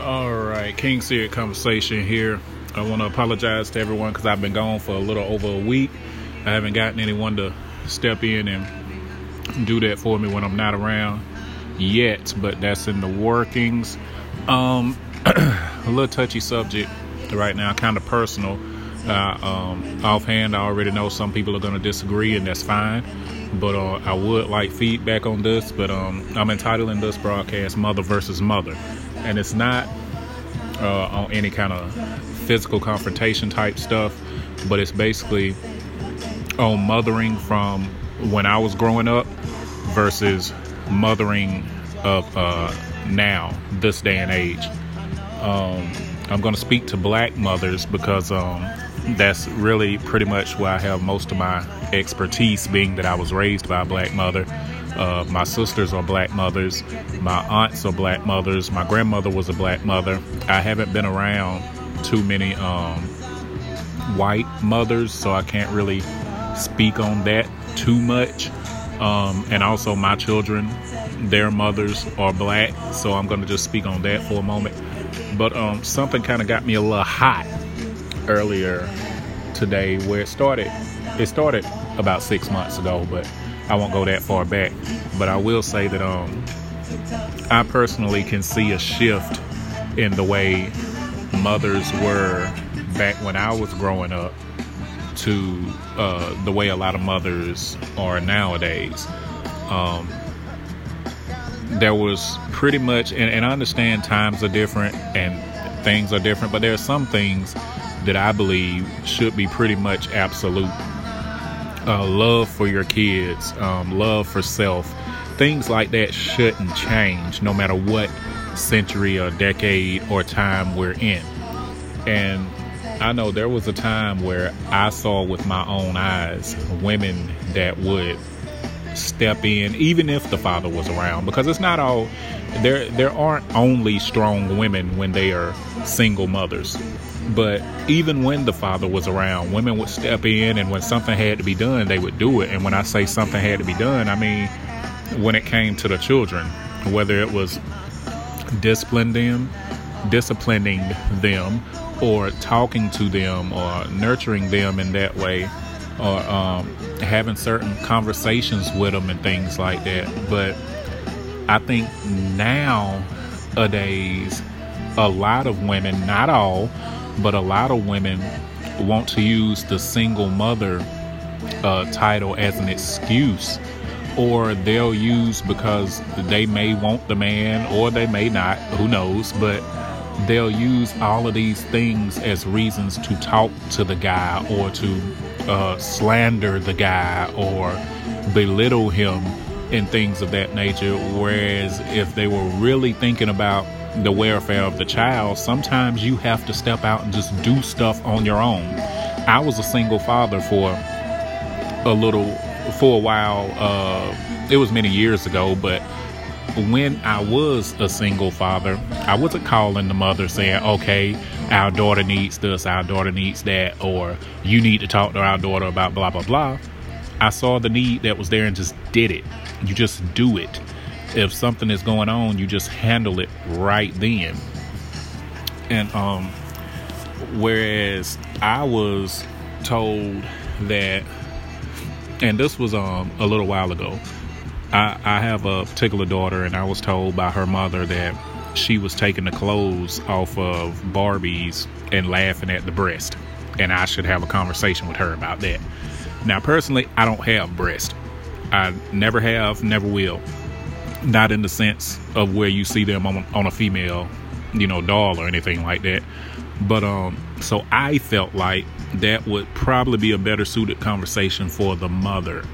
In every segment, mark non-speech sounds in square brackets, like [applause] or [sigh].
All right, King Seared Conversation here. I want to apologize to everyone because I've been gone for a little over a week. I haven't gotten anyone to step in and do that for me when I'm not around yet, but that's in the workings. Um, [clears throat] a little touchy subject right now, kind of personal. Uh, um, offhand, I already know some people are going to disagree, and that's fine. But uh, I would like feedback on this. But um, I'm entitling this broadcast "Mother versus Mother," and it's not uh, on any kind of physical confrontation type stuff, but it's basically on mothering from when I was growing up versus mothering of uh, now, this day and age. Um, I'm going to speak to black mothers because um, that's really pretty much where I have most of my expertise, being that I was raised by a black mother. Uh, my sisters are black mothers. My aunts are black mothers. My grandmother was a black mother. I haven't been around too many um, white mothers, so I can't really speak on that too much. Um, and also, my children, their mothers are black, so I'm going to just speak on that for a moment. But um, something kind of got me a little hot earlier today where it started. It started about six months ago, but I won't go that far back. But I will say that um, I personally can see a shift in the way mothers were back when I was growing up to uh, the way a lot of mothers are nowadays. Um, there was pretty much, and, and I understand times are different and things are different, but there are some things that I believe should be pretty much absolute. Uh, love for your kids, um, love for self, things like that shouldn't change no matter what century or decade or time we're in. And I know there was a time where I saw with my own eyes women that would step in even if the father was around because it's not all there there aren't only strong women when they are single mothers but even when the father was around women would step in and when something had to be done they would do it and when i say something had to be done i mean when it came to the children whether it was disciplining them disciplining them or talking to them or nurturing them in that way or um, having certain conversations with them and things like that. But I think nowadays, a lot of women, not all, but a lot of women want to use the single mother uh, title as an excuse. Or they'll use because they may want the man, or they may not, who knows, but they'll use all of these things as reasons to talk to the guy or to uh, slander the guy or belittle him and things of that nature. Whereas if they were really thinking about the welfare of the child, sometimes you have to step out and just do stuff on your own. I was a single father for a little, for a while. Uh, it was many years ago, but when I was a single father, I wasn't calling the mother saying, okay, our daughter needs this, our daughter needs that, or you need to talk to our daughter about blah, blah, blah. I saw the need that was there and just did it. You just do it. If something is going on, you just handle it right then. And, um, whereas I was told that, and this was, um, a little while ago, I, I have a particular daughter, and I was told by her mother that she was taking the clothes off of Barbies and laughing at the breast. And I should have a conversation with her about that. Now, personally, I don't have breast. I never have, never will. Not in the sense of where you see them on, on a female, you know, doll or anything like that. But um, so I felt like that would probably be a better suited conversation for the mother.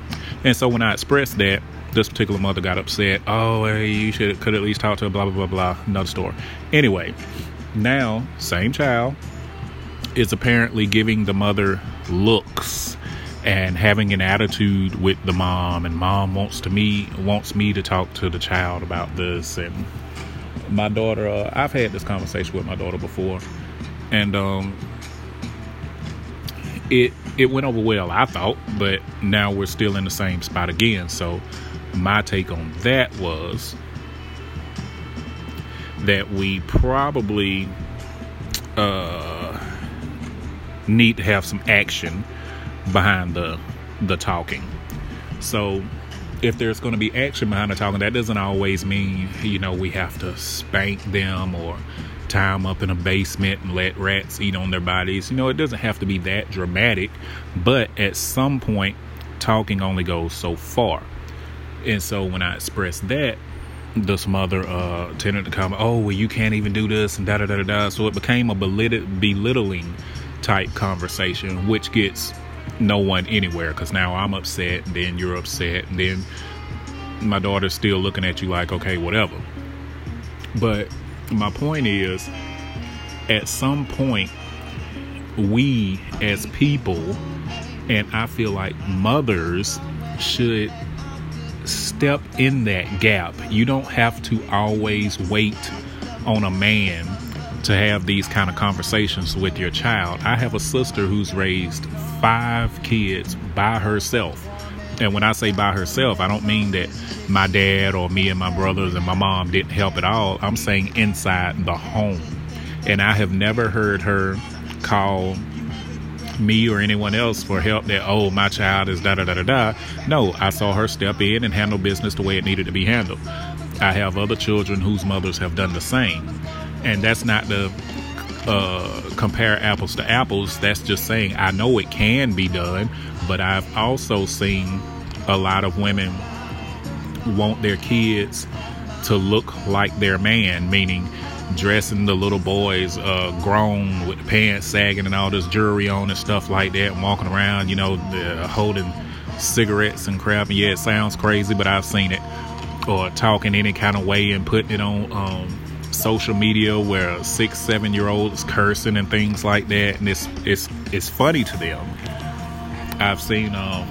And so when I expressed that, this particular mother got upset. Oh, hey, you should could at least talk to her, blah blah blah blah. Another story. Anyway, now same child is apparently giving the mother looks and having an attitude with the mom, and mom wants to me wants me to talk to the child about this. And my daughter, uh, I've had this conversation with my daughter before, and um, it it went over well, I thought, but now we're still in the same spot again. So my take on that was that we probably uh, need to have some action behind the the talking. So if there's going to be action behind the talking, that doesn't always mean you know we have to spank them or tie them up in a basement and let rats eat on their bodies. You know, it doesn't have to be that dramatic, but at some point, talking only goes so far. And so when I expressed that, this mother uh, tended to come, oh, well, you can't even do this and da da da da. So it became a belittling type conversation, which gets no one anywhere because now I'm upset, then you're upset, and then my daughter's still looking at you like, okay, whatever. But my point is, at some point, we as people, and I feel like mothers should step in that gap. You don't have to always wait on a man to have these kind of conversations with your child. I have a sister who's raised five kids by herself. And when I say by herself, I don't mean that my dad or me and my brothers and my mom didn't help at all. I'm saying inside the home. And I have never heard her call me or anyone else for help that, oh, my child is da da da da da. No, I saw her step in and handle business the way it needed to be handled. I have other children whose mothers have done the same and that's not the uh, compare apples to apples. That's just saying I know it can be done, but I've also seen a lot of women want their kids to look like their man, meaning dressing the little boys uh, grown with pants sagging and all this jewelry on and stuff like that, and walking around, you know, holding cigarettes and crap. Yeah, it sounds crazy, but I've seen it. Or talking any kind of way and putting it on um, social media where six, seven year old is cursing and things like that, and it's it's it's funny to them. I've seen um,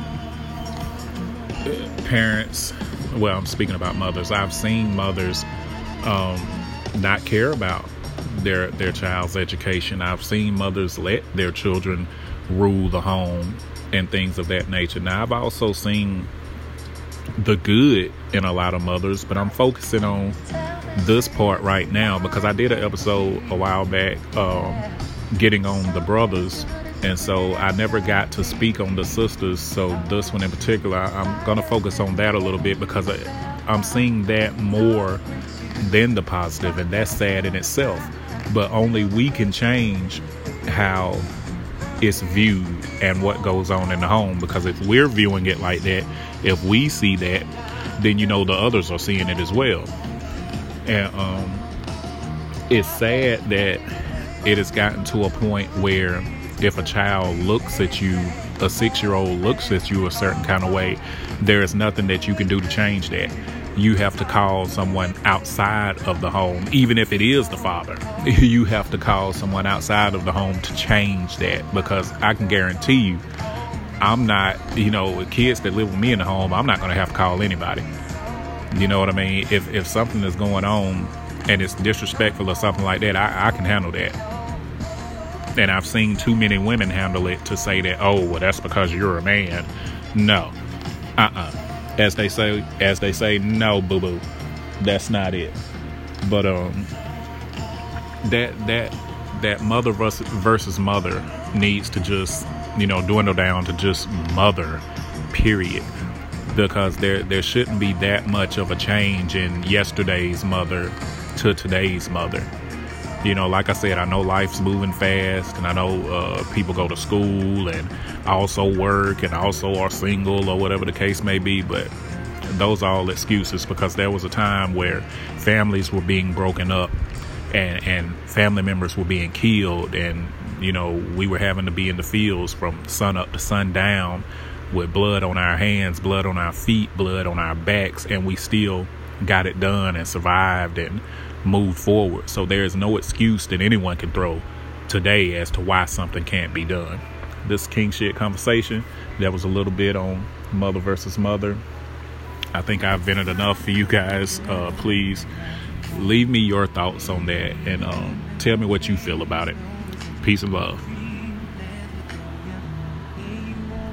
parents. Well, I'm speaking about mothers. I've seen mothers um, not care about their their child's education. I've seen mothers let their children rule the home and things of that nature. Now, I've also seen the good in a lot of mothers, but I'm focusing on this part right now because I did an episode a while back um, getting on the brothers, and so I never got to speak on the sisters. So this one in particular, I'm going to focus on that a little bit because I'm seeing that more than the positive, and that's sad in itself. But only we can change how it's viewed and what goes on in the home because if we're viewing it like that, if we see that, then you know the others are seeing it as well and um, it's sad that it has gotten to a point where if a child looks at you a six year old looks at you a certain kind of way there is nothing that you can do to change that you have to call someone outside of the home even if it is the father [laughs] you have to call someone outside of the home to change that because i can guarantee you i'm not you know kids that live with me in the home i'm not going to have to call anybody you know what I mean? If if something is going on and it's disrespectful or something like that, I, I can handle that. And I've seen too many women handle it to say that, oh, well, that's because you're a man. No, uh, uh-uh. uh As they say, as they say, no, boo boo, that's not it. But um, that that that mother versus, versus mother needs to just you know dwindle down to just mother, period because there there shouldn't be that much of a change in yesterday's mother to today's mother. You know, like I said, I know life's moving fast, and I know uh, people go to school and also work and also are single or whatever the case may be. But those are all excuses because there was a time where families were being broken up and and family members were being killed, and you know we were having to be in the fields from sun up to sundown with blood on our hands, blood on our feet, blood on our backs, and we still got it done and survived and moved forward. So there is no excuse that anyone can throw today as to why something can't be done. This king shit conversation, that was a little bit on mother versus mother. I think I've vented enough for you guys. Uh, please leave me your thoughts on that and um, tell me what you feel about it. Peace and love.